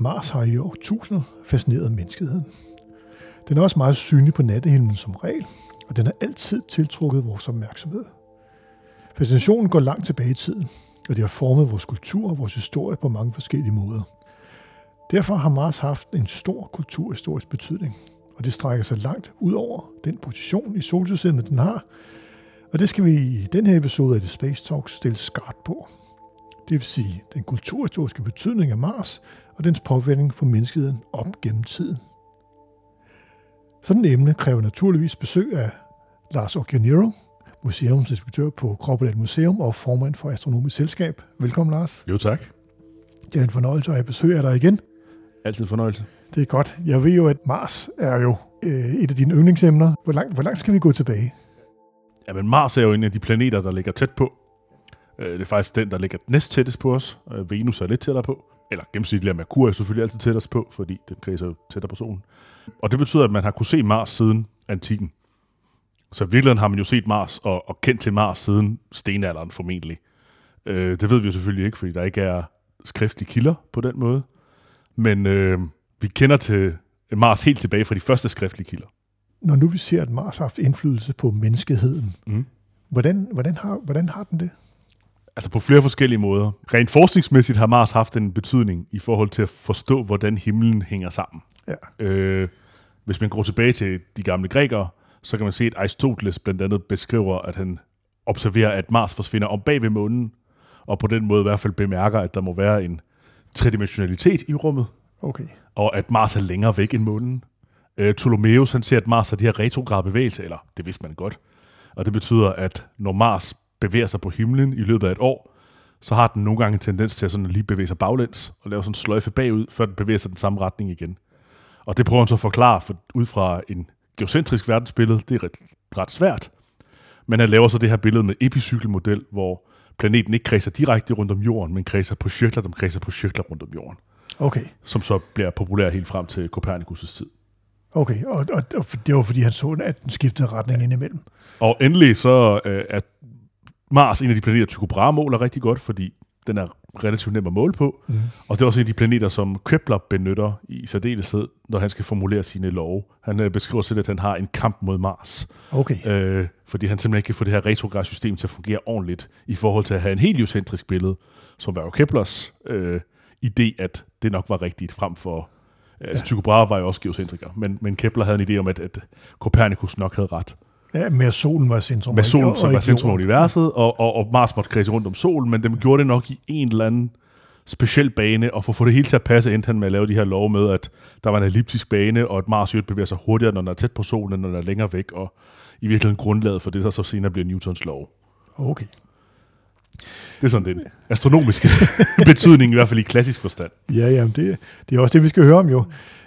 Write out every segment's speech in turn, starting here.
Mars har i år tusinder fascineret menneskeheden. Den er også meget synlig på nattehimlen som regel, og den har altid tiltrukket vores opmærksomhed. Fascinationen går langt tilbage i tiden, og det har formet vores kultur og vores historie på mange forskellige måder. Derfor har Mars haft en stor kulturhistorisk betydning, og det strækker sig langt ud over den position i solsystemet, den har, og det skal vi i den her episode af The Space Talk stille skarpt på. Det vil sige den kulturhistoriske betydning af Mars og dens påvirkning for menneskeheden op gennem tiden. Sådan et emne kræver naturligvis besøg af Lars Occhionero, museumsinspektør på Kroppedal Museum og formand for Astronomisk Selskab. Velkommen, Lars. Jo, tak. Det er en fornøjelse at have besøg af dig igen. Altid fornøjelse. Det er godt. Jeg ved jo, at Mars er jo øh, et af dine yndlingsemner. Hvor langt, hvor langt skal vi gå tilbage? Ja, men Mars er jo en af de planeter, der ligger tæt på. Øh, Det er faktisk den, der ligger næst tættest på os. Øh, Venus er lidt tættere på. Eller gennemsnitligt er Merkur er selvfølgelig altid tættest på, fordi den kredser jo tættere på solen. Og det betyder, at man har kunne se Mars siden antikken. Så i virkeligheden har man jo set Mars og, og kendt til Mars siden stenalderen formentlig. Øh, det ved vi jo selvfølgelig ikke, fordi der ikke er skriftlige kilder på den måde. Men øh, vi kender til Mars helt tilbage fra de første skriftlige kilder. Når nu vi ser, at Mars har haft indflydelse på menneskeheden, Mm. hvordan, hvordan, har, hvordan har den det? Altså på flere forskellige måder. Rent forskningsmæssigt har Mars haft en betydning i forhold til at forstå, hvordan himlen hænger sammen. Ja. Øh, hvis man går tilbage til de gamle grækere, så kan man se, at Aristoteles blandt andet beskriver, at han observerer, at Mars forsvinder om bag ved månen, og på den måde i hvert fald bemærker, at der må være en tredimensionalitet i rummet, Okay. og at Mars er længere væk end månen. Øh, Ptolemæus han ser, at Mars har de her retrograde bevægelser, eller det vidste man godt. Og det betyder, at når Mars bevæger sig på himlen i løbet af et år, så har den nogle gange en tendens til at sådan lige bevæge sig baglæns og lave sådan en sløjfe bagud, før den bevæger sig den samme retning igen. Og det prøver han så at forklare for, ud fra en geocentrisk verdensbillede. Det er ret, ret svært. Men han laver så det her billede med epicykelmodel, hvor planeten ikke kredser direkte rundt om jorden, men kredser på cirkler, som kredser på cirkler rundt om jorden. Okay. Som så bliver populær helt frem til Copernicus' tid. Okay, og, og, og det var fordi, han så, at den skiftede retning indimellem. Og endelig så øh, er Mars en af de planeter, Tycho Brahe måler rigtig godt, fordi den er relativt nem at måle på. Mm. Og det er også en af de planeter, som Kepler benytter i særdeleshed, når han skal formulere sine love. Han øh, beskriver selv, at han har en kamp mod Mars, Okay. øh, fordi han simpelthen ikke kan få det her retrograd system til at fungere ordentligt, i forhold til at have en heliocentrisk billede, som var jo Keplers øh, idé, at det nok var rigtigt frem for... Altså, Tycho Brahe var jo også geocentriker, men, men Kepler havde en idé om, at, at Copernicus nok havde ret. Ja, med at solen var centrum. Med solen, som var centrum af universet, og, og, og Mars måtte kredse rundt om solen, men dem gjorde det nok i en eller anden speciel bane, og for at få det hele til at passe, endte han med at lave de her love med, at der var en elliptisk bane, og at Mars jo bevæger sig hurtigere, når den er tæt på solen, end når den er længere væk, og i virkeligheden grundlaget for det, der så senere bliver Newtons lov. Okay. Det er sådan den astronomiske betydning, i hvert fald i klassisk forstand. Ja, jamen det, det er også det, vi skal høre om jo.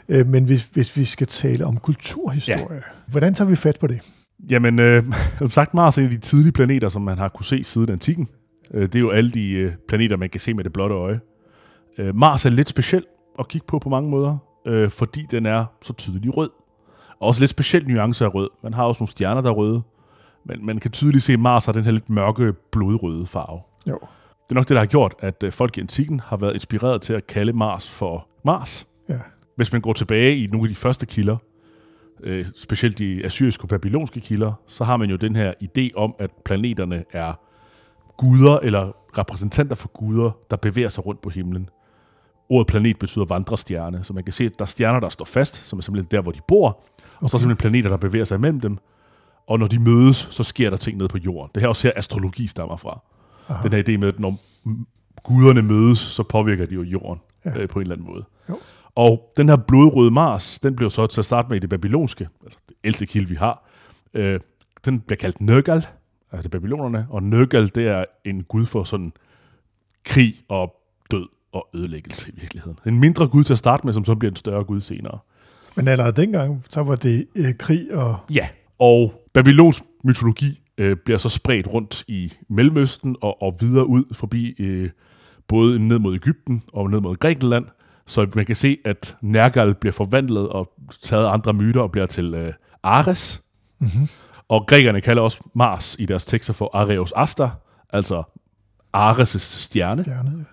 Øh, Men hvis, hvis vi skal tale om kulturhistorie, ja. hvordan tager vi fat på det? Jamen, øh, som sagt, Mars er en af de tidlige planeter, som man har kunne se siden antikken. Øh, det er jo alle de øh, planeter, man kan se med det blotte øje. Øh, Mars er lidt speciel at kigge på på mange måder, øh, fordi den er så tydelig rød. Og også lidt speciel nuance af rød. Man har også nogle stjerner, der er røde, men man kan tydeligt se, at Mars har den her lidt mørke, blodrøde farve. Jo. Det er nok det, der har gjort, at folk i antikken har været inspireret til at kalde Mars for Mars. Ja. Hvis man går tilbage i nogle af de første kilder, øh, specielt de assyriske og babylonske kilder, så har man jo den her idé om, at planeterne er guder eller repræsentanter for guder, der bevæger sig rundt på himlen. Ordet planet betyder vandrestjerne, så man kan se, at der er stjerner, der står fast, som er simpelthen der, hvor de bor, og så er simpelthen planeter, der bevæger sig imellem dem, og når de mødes, så sker der ting nede på jorden. Det her er også her astrologi stammer fra. Aha. Den her idé med, at når guderne mødes, så påvirker de jo jorden ja. øh, på en eller anden måde. Og den her blodrøde Mars, den blev så til at starte med i det babylonske, altså det ældste kilde, vi har. Øh, den bliver kaldt Nergal, altså det er babylonerne, og Nergal, det er en gud for sådan krig og død og ødelæggelse i virkeligheden. En mindre gud til at starte med, som så bliver en større gud senere. Men allerede dengang, så var det øh, krig og... Ja, og Babylons mytologi øh, bliver så spredt rundt i Mellemøsten og, og videre ud forbi øh, både ned mod Ægypten og ned mod Grækenland, så man kan se, at Nergal bliver forvandlet og taget andre myter og bliver til øh, Ares. Mm-hmm. Og grækerne kalder også Mars i deres tekster for Areos Asta, altså Ares' stjerne. Stjerne.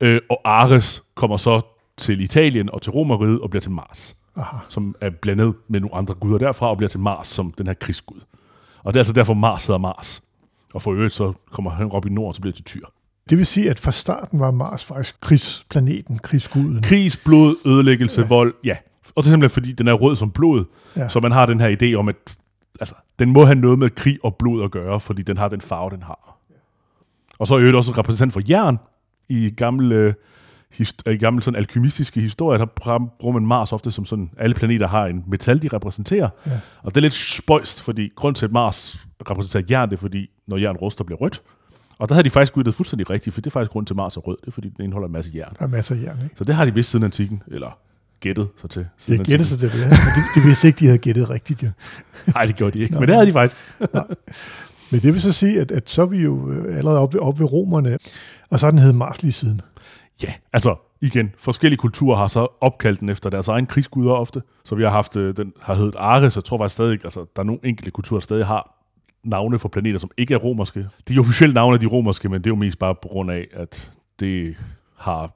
Øh, og Ares kommer så til Italien og til Romeriet og bliver til Mars, Aha. som er blandet med nogle andre guder derfra og bliver til Mars som den her krigsgud. Og det er altså derfor Mars hedder Mars. Og for øvrigt så kommer han op i nord, og så bliver det til Tyr. Det vil sige, at fra starten var Mars faktisk krigsplaneten, krigsguden. Krigs, blod, ødelæggelse, ja. vold, ja. Og det er simpelthen fordi, den er rød som blod, Ja. så man har den her idé om, at altså, den må have noget med krig og blod at gøre, fordi den har den farve, den har. Og så er øvrigt også en repræsentant for jern i gamle, øh, hist- i gamle sådan alkymistiske historier, der br- bruger man Mars ofte som sådan, alle planeter har en metal, de repræsenterer. Ja. Og det er lidt spøjst, fordi grund til, at Mars repræsenterer jern, det er fordi, når jern ruster, bliver rødt. Og der har de faktisk uddet fuldstændig rigtigt, for det er faktisk grund til, Mars er rød. Det er fordi, den indeholder en masse jern. Der er masser af jern, ikke? Så det har de vidst siden antikken, eller gættet sig til. Det er gættet sig til det, ja. De, de vidste ikke, de havde gættet rigtigt, ja. Nej, det gjorde de ikke, Nå. men det havde de faktisk. Men det vil så sige, at, at så er vi jo øh, allerede oppe, oppe ved romerne, og så har den hed Mars lige siden. Ja, altså igen, forskellige kulturer har så opkaldt den efter deres egen krigsguder ofte. Så vi har haft, øh, den har heddet Ares, jeg tror faktisk stadig, altså der er nogle enkelte kulturer, der stadig har navne for planeter, som ikke er romerske. De officielle navne er de romerske, men det er jo mest bare på grund af, at det har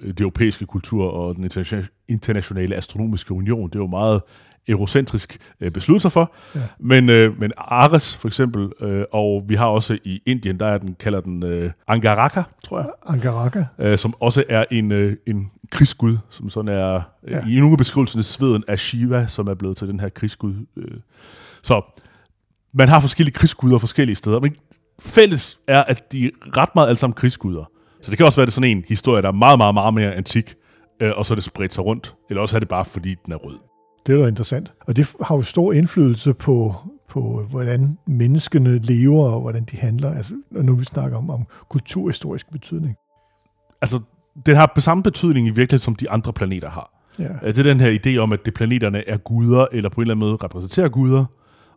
øh, de europæiske kultur og den interna- internationale astronomiske union, det er jo meget eurocentrisk øh, besluttet sig for. Ja. Men, øh, men Ares for eksempel, øh, og vi har også i Indien, der er den, kalder den øh, Angaraka, tror jeg Angaraka. øh, som også er en, øh, en krigsgud, som sådan er Ja. ja. i nogle af beskrivelserne sveden af Shiva, som er blevet til den her krigsgud. Øh. Så man har forskellige krigsguder forskellige steder, men fælles er, at de ret meget alle sammen krigsguder. Så det kan også være, det er sådan en historie, der er meget, meget, meget mere antik, øh, og så er det spredt sig rundt. Eller også er det bare, fordi den er rød. Det er da interessant. Og det har jo stor indflydelse på, på hvordan menneskene lever, og hvordan de handler. Altså, når nu vi snakker om, om kulturhistorisk betydning. Altså, den har samme betydning i virkeligheden, som de andre planeter har. Ja. Øh, Det er den her idé om, at det planeterne er guder, eller på en eller anden måde repræsenterer guder,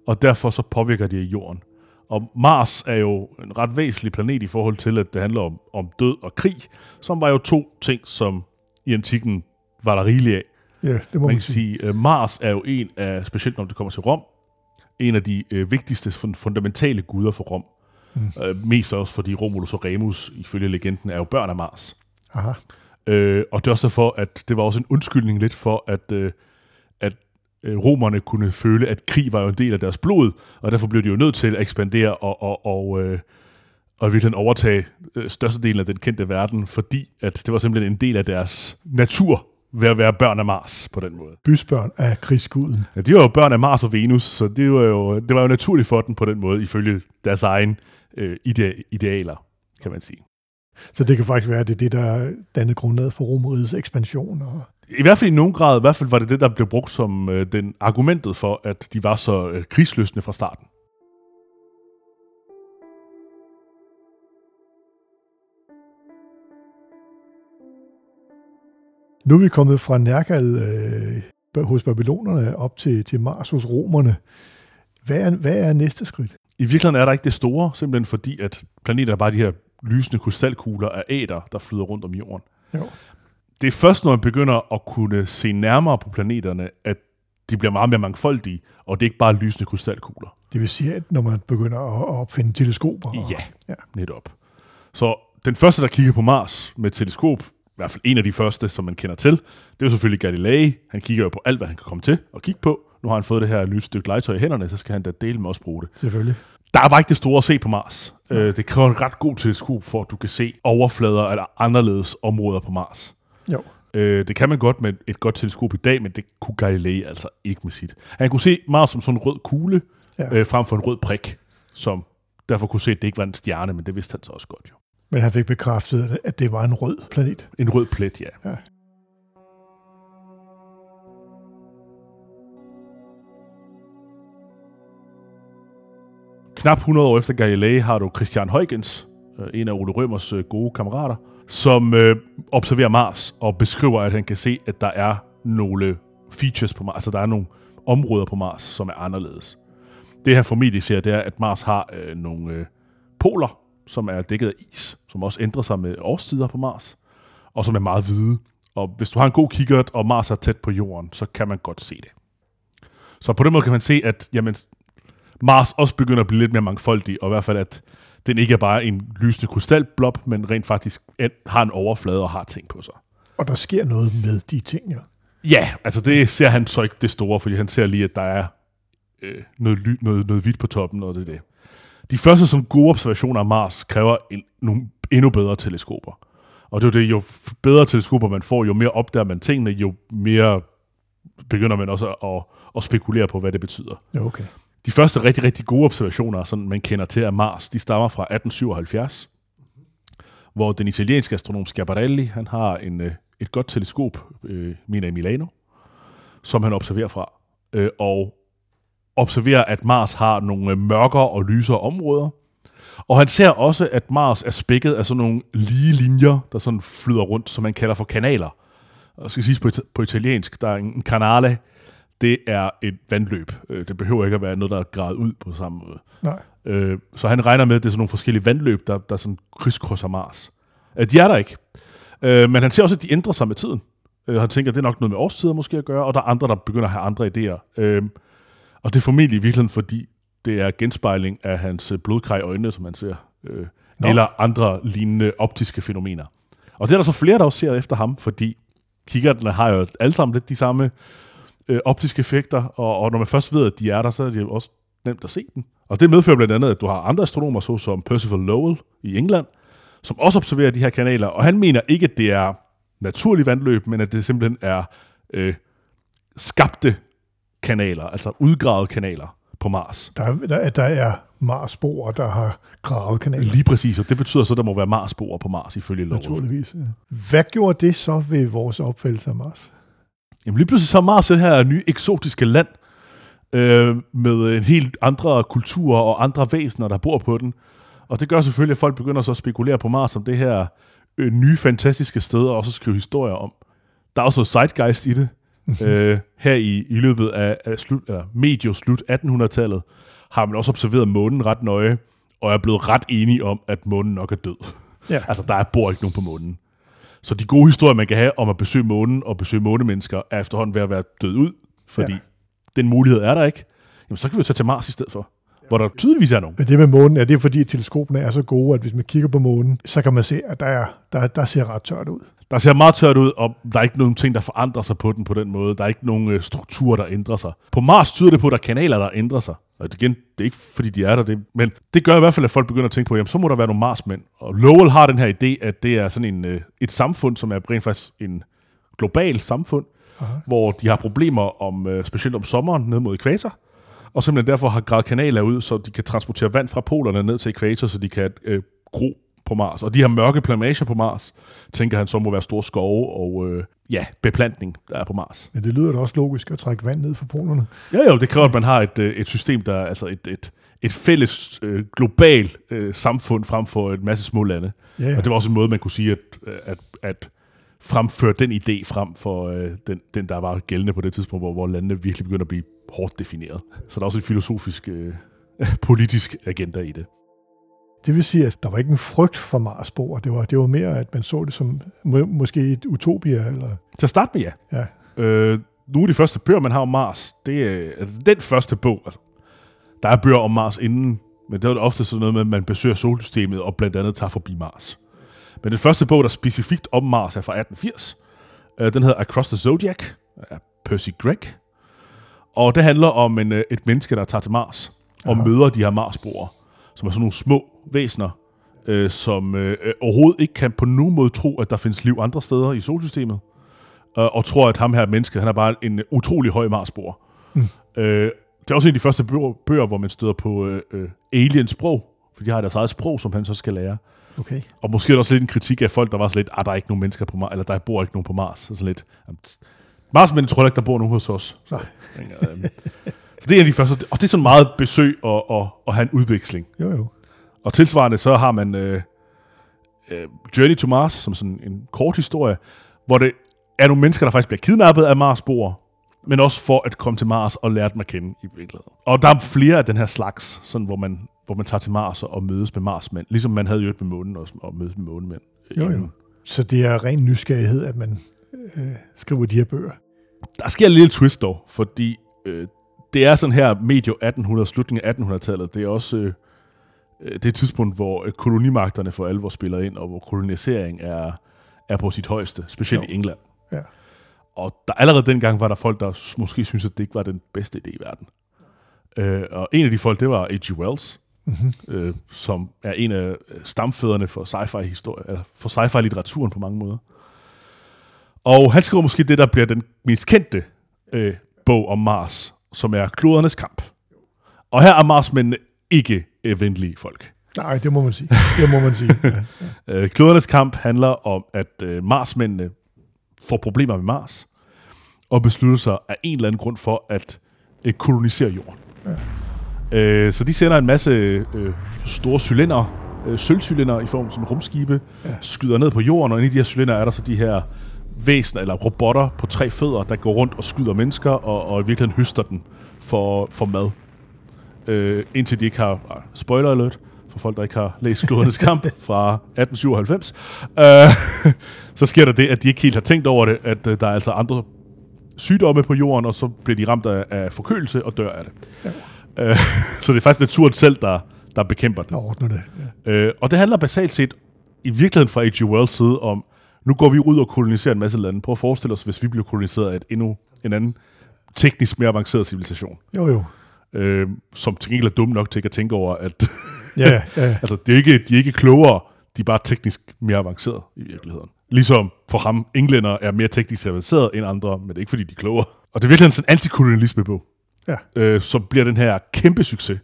og derfor så påvirker de jorden. Og Mars er jo en ret væsentlig planet i forhold til, at det handler om, om død og krig, som var jo to ting, som i antikken var der rigeligt af. ja, det må Man man, kan sige. sige, at Mars er jo en af, specielt når det kommer til Rom, en af de øh, vigtigste fun- fundamentale guder for Rom. Mm. Øh, mest også fordi Romulus og Remus, ifølge legenden, er jo børn af Mars. Aha. Øh, og det er også derfor, at det var også en undskyldning lidt for, at, øh, at øh, romerne kunne føle, at krig var jo en del af deres blod, og derfor blev de jo nødt til at ekspandere og, og, og, øh, og virkelig overtage øh, størstedelen af den kendte verden, fordi at det var simpelthen en del af deres natur ved at være børn af Mars på den måde. Bysbørn af krigsguden. Ja, de var jo børn af Mars og Venus, så det var jo, det var jo naturligt for dem på den måde, ifølge deres egen øh, ide- idealer, kan man sige. Så det kan faktisk være, at det er det, der dannede grundlaget for Romerigets ekspansion. Og, I hvert fald i nogen grad, i hvert fald var det det, der blev brugt som øh, den argumentet for, at de var så øh, krigsløsne fra starten. nu er vi kommet fra Nergal øh, hos babylonerne op til, til Mars hos romerne. Hvad er, hvad er næste skridt? I virkeligheden er der ikke det store, simpelthen fordi, at planeter er bare de her lysende krystalkugler af æder, der flyder rundt om jorden. Jo. Det er først, når man begynder at kunne se nærmere på planeterne, at de bliver meget mere mangfoldige, og det er ikke bare lysende krystalkugler. Det vil sige, at når man begynder at opfinde teleskoper. Og, Ja, ja. netop. Så den første, der kigger på Mars med teleskop, i hvert fald en af de første, som man kender til, det er jo selvfølgelig Galilei. Han kigger jo på alt, hvad han kan komme til og kigge på. Nu har han fået det her lille stykke legetøj i hænderne, så skal han da dele med os bruge det. Selvfølgelig. Der er bare ikke det store at se på Mars. Øh, det kræver en ret god teleskop, for at du kan se overflader eller anderledes områder på Mars. Jo. Øh, det kan man godt med et godt teleskop i dag, men det kunne Galilei altså ikke med sit. Han kunne se Mars som sådan en rød kugle, Ja. ja. øh, frem for en rød prik, som derfor kunne se, at det ikke var en stjerne, men det vidste han så også godt jo. Men han fik bekræftet, at det var en rød planet. En rød plet, ja. Ja. knap 100 år efter Galilei har du Christian Huygens, øh, en af Ole Rømers øh, gode kammerater, som øh, observerer Mars og beskriver, at han kan se, at der er nogle features på Mars, altså der er nogle områder på Mars, som er anderledes. Det han formentlig ser, det er, at Mars har øh, nogle øh, poler, som er dækket af is, som også ændrer sig med årstider på Mars, og som er meget hvide. Og hvis du har en god kikkert, og Mars er tæt på jorden, så kan man godt se det. Så på den måde kan man se, at jamen, Mars også begynder at blive lidt mere mangfoldig, og i hvert fald, at den ikke er bare en lysende krystalblob, men rent faktisk har en overflade og har ting på sig. Og der sker noget med de ting, ja. Ja, altså det ser han så ikke det store, fordi han ser lige, at der er øh, noget, ly, noget, noget hvidt på toppen, og det er det. De første som gode observationer af Mars kræver en, nogle endnu bedre teleskoper. Og det er jo det, jo bedre teleskoper man får, jo mere opdager man tingene, jo mere begynder man også at, at, at spekulere på, hvad det betyder. Okay. De første rigtig, rigtig gode observationer, sådan man kender til af Mars, de stammer fra 1877, hvor den italienske astronom Schiaparelli, han har en, øh, et godt teleskop, øh, mener i Milano, som han observerer fra. Øh, og observerer, at Mars har nogle øh, mørkere og lysere områder. Og han ser også, at Mars er spækket af sådan nogle lige linjer, der sådan flyder rundt, som man kalder for kanaler. Og skal siges på, på italiensk, der er en canale, det er et vandløb. Øh, det behøver ikke at være noget, der er gravet ud på samme måde. Nej. Øh, så han regner med, at det er sådan nogle forskellige vandløb, der, der sådan krydskrydser Mars. De er der ikke. Men han ser også, at de ændrer sig med tiden. Han tænker, at det er nok noget med årstider måske at gøre, og der er andre, der begynder at have andre idéer. Og det er formentlig i virkeligheden, fordi det er genspejling af hans øh, blodkrej øjne, som man ser. Øh, eller andre lignende optiske fænomener. Og det er der så flere, der også ser efter ham, fordi kikkertene har jo alle sammen lidt de samme øh, optiske effekter, og, og når man først ved, at de er der, så er det også nemt at se dem. Og det medfører blandt andet, at du har andre astronomer, såsom Percival Lowell i England, som også observerer de her kanaler, og han mener ikke, at det er naturlig vandløb, men at det simpelthen er øh, skabte kanaler, altså udgravede kanaler på Mars. Der, der, der er Marsboer, der har gravet kanaler. Lige præcis, og det betyder så, at der må være Marsboer på Mars ifølge loven. Naturligvis. Ja. Hvad gjorde det så ved vores opfattelse af Mars? Jamen lige pludselig så er Mars det her nye eksotiske land, øh, med en helt andre kulturer og andre væsener, der bor på den. Og det gør selvfølgelig, at folk begynder så at spekulere på Mars som det her øh, nye, fantastiske sted, og også skrive historier om. Der er også noget zeitgeist i det. øh, her i, i løbet af, af slut, eller medio slut 1800-tallet, har man også observeret månen ret nøje, og er blevet ret enige om, at månen nok er død. Ja. altså, der er bor ikke nogen på månen. Så de gode historier, man kan have om at besøge månen og besøge månemennesker, er efterhånden ved at være død ud, fordi ja. den mulighed er der ikke. Jamen, så kan vi jo tage til Mars i stedet for hvor der tydeligvis er nogen. Men det med månen, er det fordi teleskoperne er så gode, at hvis man kigger på månen, så kan man se, at der, er, der, der ser ret tørt ud. Der ser meget tørt ud, og der er ikke nogen ting, der forandrer sig på den på den måde. Der er ikke nogen øh, struktur, der ændrer sig. På Mars tyder det på, at der er kanaler, der ændrer sig. Og igen, det er ikke fordi, de er der, det, men det gør i hvert fald, at folk begynder at tænke på, jamen så må der være nogle Marsmænd. Og Lowell har den her idé, at det er sådan en, øh, et samfund, som er rent faktisk en global samfund, Aha. hvor de har problemer om, øh, specielt om sommeren ned mod ekvator, og simpelthen derfor har gravet kanaler ud, så de kan transportere vand fra polerne ned til ekvator, så de kan øh, gro på Mars. Og de her mørke plamager på Mars, tænker han så må være store skove og øh, ja, beplantning, der er på Mars. Men det lyder da også logisk at trække vand ned fra polerne. Ja, jo, det kræver, at man har et, øh, et system, der er altså et, et, et fælles øh, global øh, samfund frem for et masse små lande. Ja, ja. Og det var også en måde, man kunne sige, at, at, at fremføre den idé frem for øh, den, den, der var gældende på det tidspunkt, hvor, hvor landene virkelig begynder at blive hårdt defineret. Så der er også en filosofisk, øh, politisk agenda i det. Det vil sige, at der var ikke en frygt for Marsboer. Det var, det var mere, at man så det som må, måske et utopia. Eller... Til at starte med, ja. ja. Øh, nogle af de første bøger, man har om Mars, det er altså, den første bog. Altså, der er bøger om Mars inden, men det er ofte sådan noget med, at man besøger solsystemet og blandt andet tager forbi Mars. Men den første bog, der er specifikt om Mars, er fra 1880. Øh, den hedder Across the Zodiac af Percy Gregg. Og det handler om en, øh, et menneske, der tager til Mars og Aha. møder de her Marsboere, som er sådan nogle små væsener, øh, som øh, overhovedet ikke kan på nogen måde tro, at der findes liv andre steder i solsystemet, øh, og tror, at ham her menneske, han er bare en utrolig høj Marsboer. Mm. Øh, det er også en af de første bøger, bøger hvor man støder på øh, øh, alien-sprog, for de har deres eget sprog, som han så skal lære. Okay. Og måske er der også lidt en kritik af folk, der var så lidt, at ah, der er ikke nogen mennesker på Mars, eller der bor ikke nogen på Mars. Så sådan lidt, Mars, men tror jeg ikke, der bor nogen hos os. Nej. Så det er en af de første, og det er sådan meget besøg og, og, og have en udveksling. Jo, jo. Og tilsvarende så har man øh, øh, Journey to Mars, som sådan en kort historie, hvor det er nogle mennesker, der faktisk bliver kidnappet af Mars-boere, men også for at komme til Mars og lære dem at kende i virkeligheden. Og der er flere af den her slags, sådan, hvor, man, hvor man tager til Mars og mødes med Marsmænd, ligesom man havde jo med månen også, og mødes med månemænd. Jo, jo. Så det er ren nysgerrighed, at man øh, skriver de her bøger. Der sker en lille twist dog, fordi øh, det er sådan her medio 1800, slutningen af 1800-tallet. Det er også øh, øh, det er et tidspunkt, hvor øh, kolonimagterne for alvor spiller ind, og hvor kolonisering er, er på sit højeste, specielt Jo. i England. Ja. Og der, allerede dengang var der folk, der måske syntes, at det ikke var den bedste idé i verden. Øh, og en af de folk, det var H.G. Wells, Mm-hmm. øh, som er en af øh, stamfædrene for sci-fi historie, eller for sci-fi litteraturen på mange måder. Og han skriver måske det, der bliver den mest kendte øh, bog om Mars, som er Klodernes kamp. Og her er Marsmændene ikke øh, venlige folk. Nej, det må man sige. Det må man sige. Ja. Øh, Klodernes kamp handler om, at øh, Marsmændene får problemer med Mars, og beslutter sig af en eller anden grund for at øh, kolonisere jorden. Ja. Øh, så de sender en masse øh, store cylinder, øh, sølvcylinder i form som rumskibe, ja. skyder ned på jorden, og inde i de her cylinder er der så de her væsener eller robotter på tre fødder, der går rundt og skyder mennesker, og, og i virkeligheden høster den for, for mad. Øh, indtil de ikke har, ah, spoiler alert, for folk, der ikke har læst Klodernes Kamp fra 1897, øh, så sker der det, at de ikke helt har tænkt over det, at øh, der er altså andre sygdomme på jorden, og så bliver de ramt af, af forkølelse og dør af det. Ja. Øh, så det er faktisk naturen selv, der, der bekæmper det. Der ordner det. Ja. Øh, og det handler basalt set i virkeligheden fra H.G. Wells side om, nu går vi ud og koloniserer en masse lande. Prøv at forestille os, hvis vi bliver koloniseret af et endnu en anden teknisk mere avanceret civilisation, Jo, jo. Øh, som til gengæld er dum nok til ikke at tænke over, at Ja, ja. altså, det er ikke, de er ikke klogere, de er bare teknisk mere avanceret i virkeligheden. Ligesom for ham, englænder er mere teknisk avanceret end andre, men det er ikke fordi, de er klogere. Og det er virkelig sådan en antikolonialisme-bog, ja. øh, som bliver den her kæmpe succes.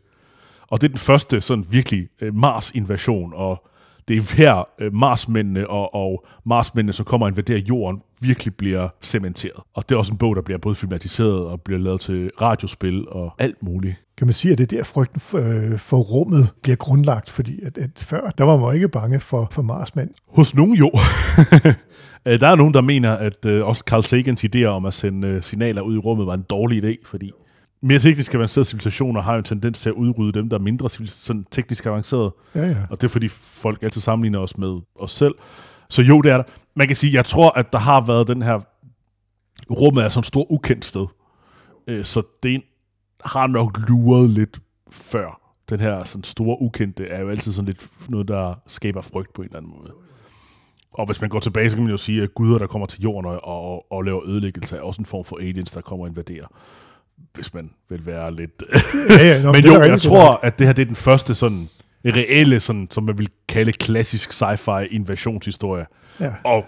Og det er den første sådan virkelig øh, Mars-invasion, og det er her øh, Marsmændene og, og Marsmændene, som kommer og invaderer jorden, virkelig bliver cementeret. Og det er også en bog, der bliver både filmatiseret og bliver lavet til radiospil og alt muligt. Kan man sige, at det er der frygten for, øh, for rummet bliver grundlagt, fordi at, at før, der var man ikke bange for, for Marsmænd. Hos nogen jo. Øh, der er nogen, der mener, at øh, også Carl Sagans idéer om at sende øh, signaler ud i rummet var en dårlig idé, fordi mere teknisk avancerede civilisationer har jo en tendens til at udrydde dem, der er mindre sådan teknisk avancerede. Ja, ja. Og det er fordi folk altid sammenligner os med os selv. Så jo, det er der. Man kan sige, jeg tror, at der har været den her... Rummet er sådan et stort ukendt sted. Øh, Så det har nok luret lidt før. Den her sådan store ukendte er jo altid sådan lidt noget, der skaber frygt på en eller anden måde. Og hvis man går tilbage, så kan man jo sige, at guder, der kommer til jorden og, og, og laver ødelæggelse, er også en form for aliens, der kommer og invaderer. Hvis man vil være lidt... ja, ja. Nå, Men jo, jeg tror, at det her det er den første sådan reelle, sådan, som man vil kalde klassisk sci-fi invasionshistorie. Ja. Og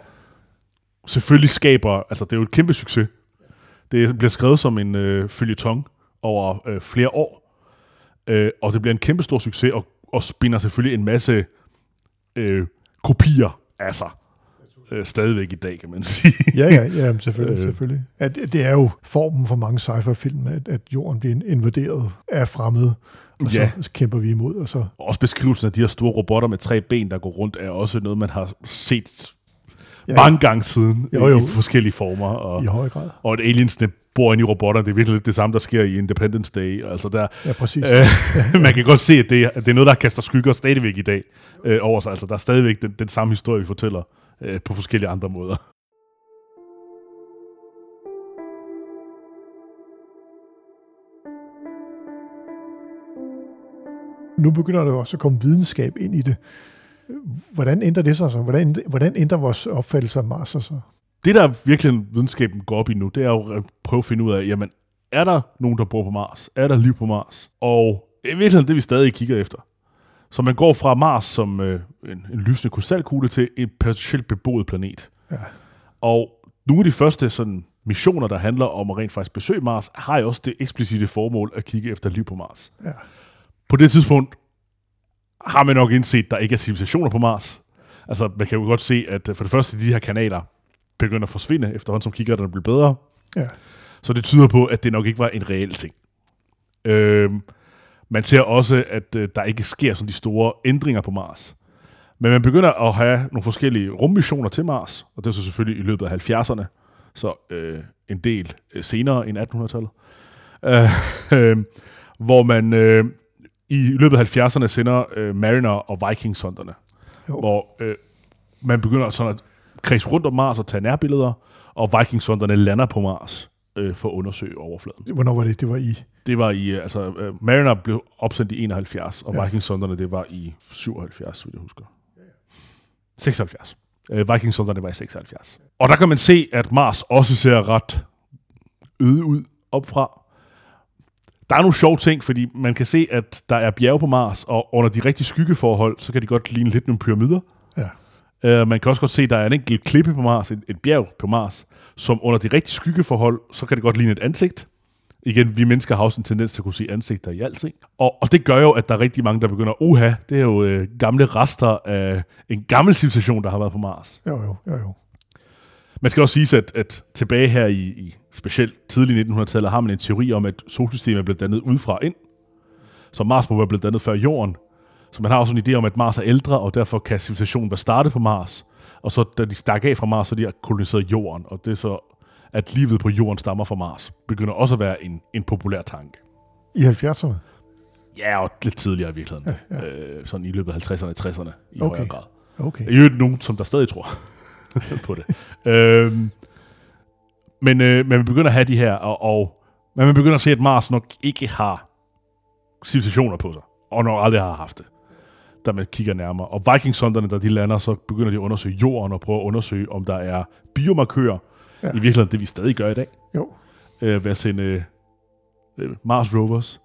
selvfølgelig skaber, altså det er jo et kæmpe succes. Det bliver skrevet som en øh, følgetong over øh, flere år. Øh, og det bliver en kæmpe stor succes, og, og spinder selvfølgelig en masse øh, kopier af sig. Øh, stadigvæk i dag, kan man sige. Ja, ja, ja, selvfølgelig. Øh. selvfølgelig. At, det er jo formen for mange sci-fi-film, at, at jorden bliver invaderet af fremmede, og Ja. så kæmper vi imod, og så... Og også beskrivelsen af de her store robotter med tre ben, der går rundt, er også noget, man har set Ja, mange gange siden Jo, jo. i forskellige former. Og, I høj grad. og at aliensene bor inde i robotter, det er virkelig lidt det samme, der sker i Independence Day. Altså der, Ja, præcis. øh, man kan godt se, at det, er, at det er noget, der kaster skygger stadigvæk i dag øh, over sig. Altså der er stadigvæk den, den samme historie, vi fortæller øh, på forskellige andre måder. Nu begynder der også at komme videnskab ind i det. Hvordan ændrer det sig så? Hvordan, hvordan ændrer vores opfattelse af Mars sig så? Det, der virkelig videnskaben går op i nu, det er jo at prøve at finde ud af, jamen, er der nogen, der bor på Mars? Er der liv på Mars? Og det er virkelig det, vi stadig kigger efter. Så man går fra Mars som øh, en, en lysende krystalkugle til en potentielt beboet planet. Ja. Og nogle af de første sådan, missioner, der handler om at rent faktisk besøge Mars, har jo også det eksplicite formål at kigge efter liv på Mars. Ja. På det tidspunkt har man nok indset, at der ikke er civilisationer på Mars. Altså, man kan jo godt se, at øh, for det første, de her kanaler begynder at forsvinde, efterhånden som kigger bliver bedre. Ja. Så det tyder på, at det nok ikke var en reel ting. Øh, man ser også, at øh, der ikke sker sådan de store ændringer på Mars. Men man begynder at have nogle forskellige rummissioner til Mars, og det er så selvfølgelig i løbet af 70'erne, så øh, en del øh, senere end 1800-tallet, øh, øh, hvor man øh, i løbet af 70'erne sender øh, Mariner og Viking-sonderne, hvor øh, man begynder sådan at kredse rundt om Mars og tage nærbilleder, og Viking-sonderne lander på Mars øh, for at undersøge overfladen. Hvornår var det? Det var i... Det var i, øh, altså, øh, Mariner blev opsendt i 71, og Ja. Viking-sonderne, det var i 77, så vidt jeg husker. 76. Øh, Viking-sonderne var i 76. Og der kan man se, at Mars også ser ret øde ud opfra. Der er nogle sjove ting, fordi man kan se, at der er bjerge på Mars, og under de rigtige skyggeforhold, så kan de godt ligne lidt nogle pyramider. Uh, man kan også godt se, at der er en enkelt klippe på Mars, et, et bjerg på Mars, som under de rigtige skyggeforhold, så kan det godt ligne et ansigt. Igen, vi mennesker har også en tendens til at kunne se ansigter i alting. Og, og det gør jo, at der er rigtig mange, der begynder, uha, det er jo øh, gamle rester af en gammel civilisation, der har været på Mars. Jo, jo, jo, jo. Man skal også sige, at, at tilbage her i, i specielt tidlig 1900-tallet, har man en teori om, at solsystemet er blevet dannet udefra ind. Så Mars må være blevet dannet før Jorden. Så man har også en idé om, at Mars er ældre, og derfor kan civilisationen være startet på Mars. Og så da de stak af fra Mars, så de har koloniseret Jorden. Og det er så, at livet på Jorden stammer fra Mars, begynder også at være en, en populær tanke. I 70'erne? Ja, og lidt tidligere i virkeligheden. Ja, Ja. Øh, sådan i løbet af 50'erne og 60'erne i Okay. højere grad. Okay. I øvrigt nogen, som der stadig tror på det. øhm, men, øh, man begynder at have de her, og, og man begynder at se, at Mars nok ikke har civilisationer på sig, og nok aldrig har haft det, da man kigger nærmere. Og Viking-sonderne, da de lander, så begynder de at undersøge jorden og prøve at undersøge, om der er biomarkører, Ja. i virkeligheden det, vi stadig gør i dag, Jo. øh, ved at sende øh, Mars rovers,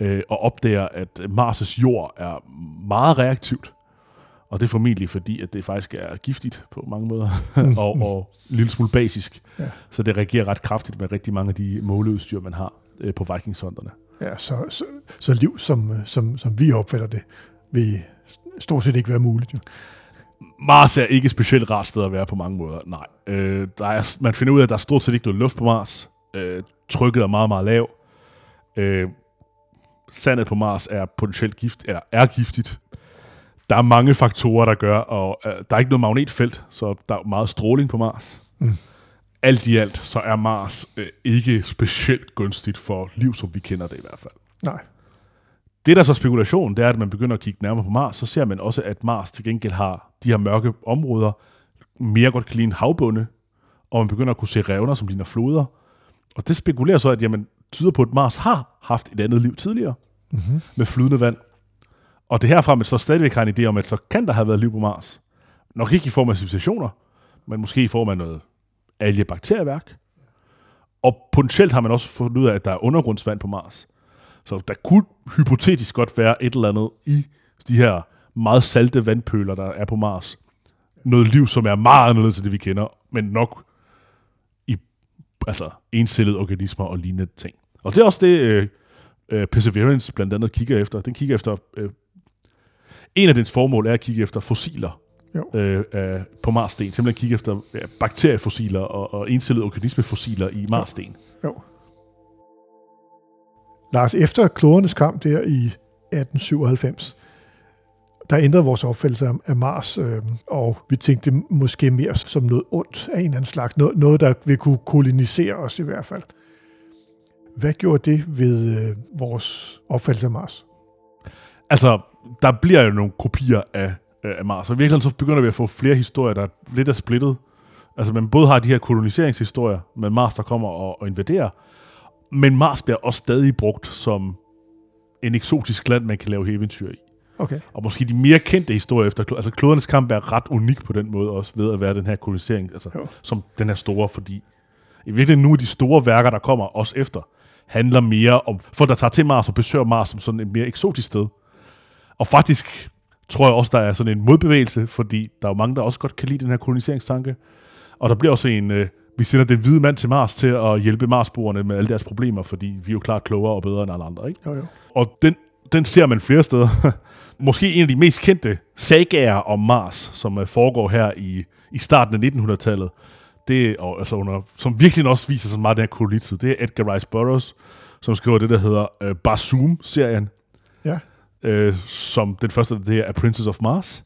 øh, og opdager, at Mars' jord er meget reaktivt. Og det er formentlig fordi, at det faktisk er giftigt på mange måder, og, og en lille smule basisk. Ja. Så det reagerer ret kraftigt med rigtig mange af de måleudstyr, man har øh, på Viking-sonderne. Ja, så, så, så liv, som, øh, som, som vi opfatter det, vil stort set ikke være muligt. Jo. Mars er ikke et specielt rart sted at være på mange måder, nej. Øh, der er, man finder ud af, at der er stort set ikke noget luft på Mars. Øh, trykket er meget, meget lav. Øh, sandet på Mars er potentielt gift, eller er giftigt. Der er mange faktorer, der gør, og øh, der er ikke noget magnetfelt, så der er meget stråling på Mars. Mm. Alt i alt, så er Mars øh, ikke specielt gunstigt for liv, som vi kender det i hvert fald. Nej. Det, der er så spekulation, det er, at man begynder at kigge nærmere på Mars, så ser man også, at Mars til gengæld har de her mørke områder, mere godt kan ligne havbunde, og man begynder at kunne se revner, som ligner floder. Og det spekulerer så, at jamen, tyder på, at Mars har haft et andet liv tidligere, Mm-hmm. med flydende vand. Og det er herfra, man så stadigvæk har en idé om, at så kan der have været liv på Mars. Nok ikke i form af civilisationer, men måske i form af noget algebakterieværk. Og potentielt har man også fundet ud af, at der er undergrundsvand på Mars. Så der kunne hypotetisk godt være et eller andet i de her meget salte vandpøler, der er på Mars. Noget liv, som er meget anderledes til det, vi kender, men nok i altså, encellede organismer og lignende ting. Og det er også det, øh, øh, Perseverance blandt andet kigger efter. Den kigger efter... Øh, en af dens formål er at kigge efter fossiler Jo. øh, øh, på Marssten. Simpelthen kigge efter ja, bakteriefossiler og, og encellede organismefossiler i Marssten. Jo. Lars, efter klodernes kamp der i 1897, der ændrede vores opfattelse af- Mars, øh, og vi tænkte måske mere som noget ondt af en eller anden slags. Noget, noget der vil kunne kolonisere os i hvert fald. Hvad gjorde det ved øh, vores opfattelse af Mars? Altså, der bliver jo nogle kopier af, øh, af Mars, og i virkeligheden så begynder vi at få flere historier, der lidt er splittet. Altså, man både har de her koloniseringshistorier med Mars, der kommer og, og invaderer, men Mars bliver også stadig brugt som en eksotisk land, man kan lave eventyr i. Okay. Og måske de mere kendte historier efter, altså klodernes kamp er ret unik på den måde også, ved at være den her kolonisering, altså Jo. som den her store, fordi i virkeligheden nogle af de store værker, der kommer også efter, handler mere om folk, der tager til Mars og besøger Mars som sådan et mere eksotisk sted. Og faktisk tror jeg også, der er sådan en modbevægelse, fordi der er jo mange, der også godt kan lide den her koloniseringstanke. Og der bliver også en, øh, vi sender den hvide mand til Mars til at hjælpe Marsboerne med alle deres problemer, fordi vi er jo klart klogere og bedre end alle andre, ikke? Jo, jo. Og den, den ser man flere steder. Måske en af de mest kendte sagaer om Mars, som øh, foregår her i, i starten af 1900-tallet, det, og, altså under, som virkelig også viser så meget den her kolonitid, det er Edgar Rice Burroughs, som skriver det, der hedder øh, Barzoom-serien, Ja. øh, som den første, det er Princess of Mars,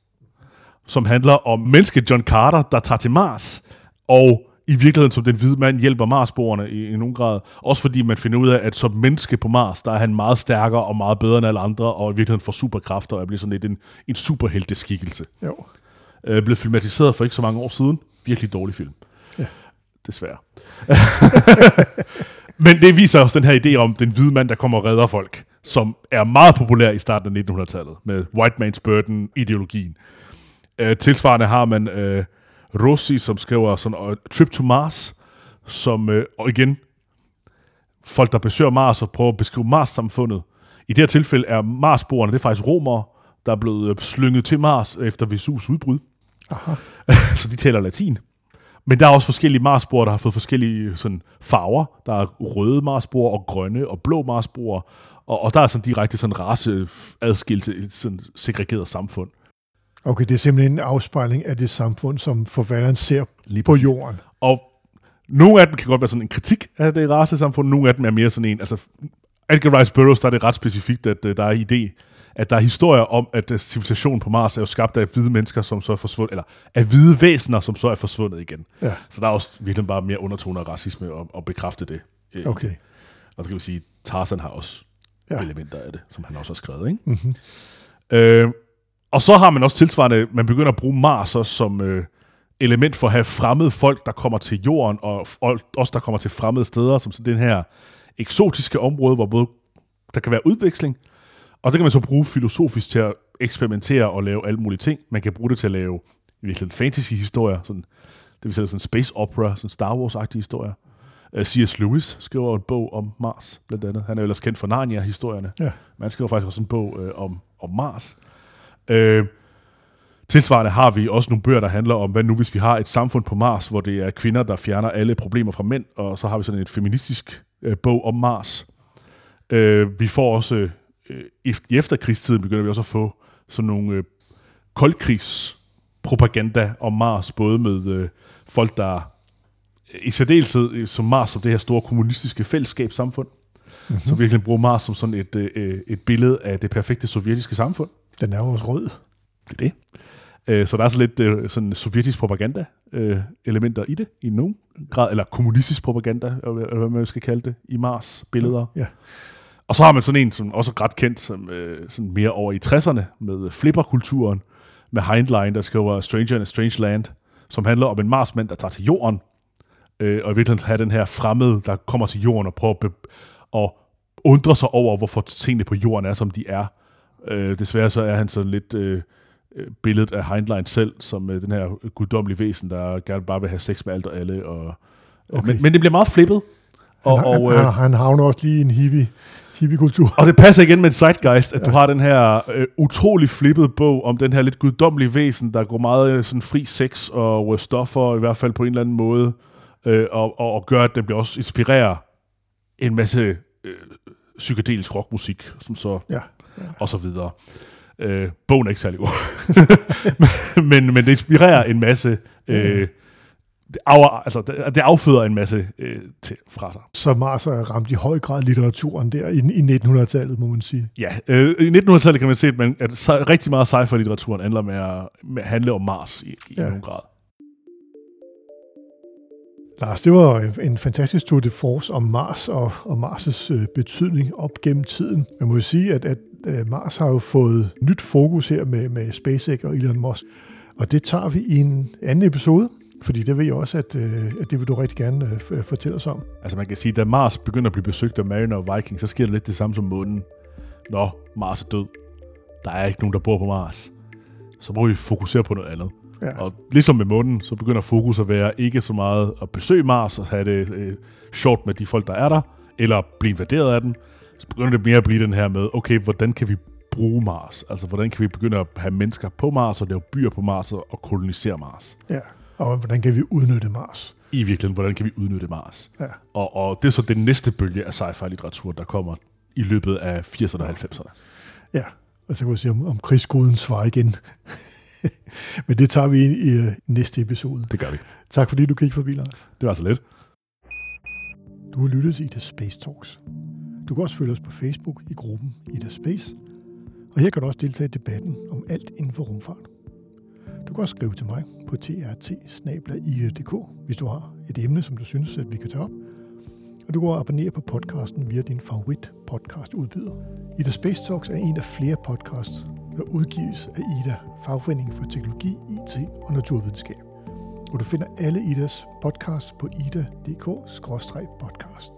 som handler om mennesket John Carter, der tager til Mars, og i virkeligheden som den hvide mand hjælper Marsboerne i, i nogen grad. Også fordi man finder ud af, at som menneske på Mars, der er han meget stærkere og meget bedre end alle andre, og i virkeligheden får superkræfter, og bliver sådan lidt en, en superhelteskikkelse. Jo. Øh, blev filmatiseret for ikke så mange år siden. Virkelig dårlig film. Ja. Desværre. Men det viser også den her idé om den hvide mand, der kommer og redder folk, som er meget populær i starten af 1900-tallet, med white man's burden-ideologien. Øh, tilsvarende har man øh, Rossi, som skriver sådan uh, Trip to Mars, som, øh, og igen, folk, der besøger Mars og prøver at beskrive Mars-samfundet. I det her tilfælde er Marsboerne, det er faktisk romere, der er blevet øh, slynget til Mars efter Vesus udbrud. Aha. så de taler latin. Men der er også forskellige Marsboer, der har fået forskellige sådan, farver. Der er røde Marsboer og grønne og blå Marsboer. Og, og der er sådan direkte sådan race adskilt et sådan segregeret samfund. Okay, det er simpelthen en afspejling af det samfund, som forfatteren ser Lige på præcis. jorden. Og nogle af dem kan godt være sådan en kritik af det racesamfund, nogle af dem er mere sådan en, altså Edgar Rice Burroughs, der er det ret specifikt, at uh, der er idé, at der er historier om, at uh, civilisationen på Mars er jo skabt af hvide mennesker, som så er forsvundet, eller af hvide væsener, som så er forsvundet igen. Ja. Så der er også virkelig bare mere undertoner af racisme og, og bekræfte det. øh, Okay. Og så kan vi sige, Tarzan har også Ja. ja. elementer af det, som han også har skrevet. Ikke? Mm-hmm. Øh, og så har man også tilsvarende, man begynder at bruge Mars også som øh, element for at have fremmede folk, der kommer til jorden, og, og også der kommer til fremmede steder, som sådan den her eksotiske område, hvor både der kan være udveksling, og det kan man så bruge filosofisk til at eksperimentere og lave alle mulige ting. Man kan bruge det til at lave i virkeligheden fantasy-historier, sådan, det vil sige sådan space opera, sådan Star Wars-agtige historier. Uh, C.S. Lewis skriver en bog om Mars, blandt andet. Han er jo ellers kendt for Narnia-historierne. Ja. Men han skriver faktisk også en bog øh, om, om Mars. Øh, tilsvarende har vi også nogle bøger, der handler om, hvad nu hvis vi har et samfund på Mars, hvor det er kvinder, der fjerner alle problemer fra mænd, og så har vi sådan et feministisk øh, bog om Mars. Øh, vi får også, øh, i efterkrigstiden begynder vi også at få sådan nogle øh, koldkrigspropaganda om Mars, både med øh, folk, der i særdeleshed øh, som Mars som det her store kommunistiske fællesskabssamfund, mm-hmm. som virkelig bruger Mars som sådan et, øh, et billede af det perfekte sovjetiske samfund. Den er jo også rød. Det er det. Øh, Så der er så lidt øh, sådan sovjetisk propaganda øh, elementer i det, i nogen grad, eller kommunistisk propaganda, eller hvad man skal kalde det, i Mars-billeder. Ja. Og så har man sådan en, som også er ret kendt, som sådan mere over i 60'erne, med flipperkulturen, med Heinlein, der skriver Stranger in a Strange Land, som handler om en marsmand, der tager til jorden, øh, og i virkeligheden have den her fremmede, der kommer til jorden og prøver at, be- at undre sig over, hvorfor tingene på jorden er, som de er. Øh, desværre så er han så lidt øh, øh, billedet af Heinlein selv, som øh, den her guddommelige væsen, der gerne bare vil have sex med alt og alle. Og, Okay. okay. men, men det bliver meget flippet. Og, Han, og, han, øh, han, havner også lige i en hippie, hippie-kultur. og det passer igen med Zeitgeist, at ja. du har den her øh, utrolig flippede bog om den her lidt guddommelige væsen, der går meget øh, sådan fri sex og øh, stoffer, i hvert fald på en eller anden måde, øh, og, og, og gør, at det bliver også inspirerer en masse øh, psykedelisk rockmusik, som så, Ja. Og så videre. Øh, bogen er ikke særlig god. men, men det inspirerer en masse... Øh, det, af, altså, det, det afføder en masse øh, til, fra sig. Så Mars er ramt i høj grad litteraturen der i, i 1900-tallet, må man sige. Ja, øh, i 1900-tallet kan man se, at, man, at sci- rigtig meget sci-fi-litteraturen handler med at, med at handle om Mars i, i Ja. nogen grad. Lars, det var en- fantastisk tour de force om Mars og, og Mars' øh, betydning op gennem tiden. Man må sige, at, at Mars har jo fået nyt fokus her med, med SpaceX og Elon Musk. Og det tager vi i en anden episode, fordi det ved jeg også, at, øh, at det vil du rigtig gerne øh, fortælle os om. Altså man kan sige, da Mars begynder at blive besøgt af Mariner og Viking, så sker der lidt det samme som månen. Nå, Mars er død. Der er ikke nogen, der bor på Mars. Så må vi fokusere på noget andet. Ja. Og ligesom med månen, så begynder fokus at være ikke så meget at besøge Mars og have det øh, sjovt med de folk, der er der, eller blive invaderet af dem. Så begynder det mere at blive den her med, okay, hvordan kan vi bruge Mars? Altså, hvordan kan vi begynde at have mennesker på Mars og lave byer på Mars og kolonisere Mars? Ja. Og hvordan kan vi udnytte Mars? I virkeligheden, hvordan kan vi udnytte Mars? Ja. Og, og det er så den næste bølge af sci-fi-litteratur, der kommer i løbet af 80'erne og 90'erne. Ja, og så kan vi sige om, om krigsskoden svar igen. Men det tager vi ind i øh, næste episode. Det gør vi. Tak fordi du kiggede forbi, Lars. Det var så lidt. Du har lyttet til The Space Talks. Du kan også følge os på Facebook i gruppen Ida Space, og her kan du også deltage i debatten om alt inden for rumfart. Du kan også skrive til mig på trt hvis du har et emne, som du synes, at vi kan tage op. Og du kan abonnere på podcasten via din favorit podcast udbyder. Ida Space Talks er en af flere podcasts, der udgives af Ida, Fagforeningen for Teknologi, IT og Naturvidenskab. Og du finder alle Idas podcasts på ida.dk-podcast.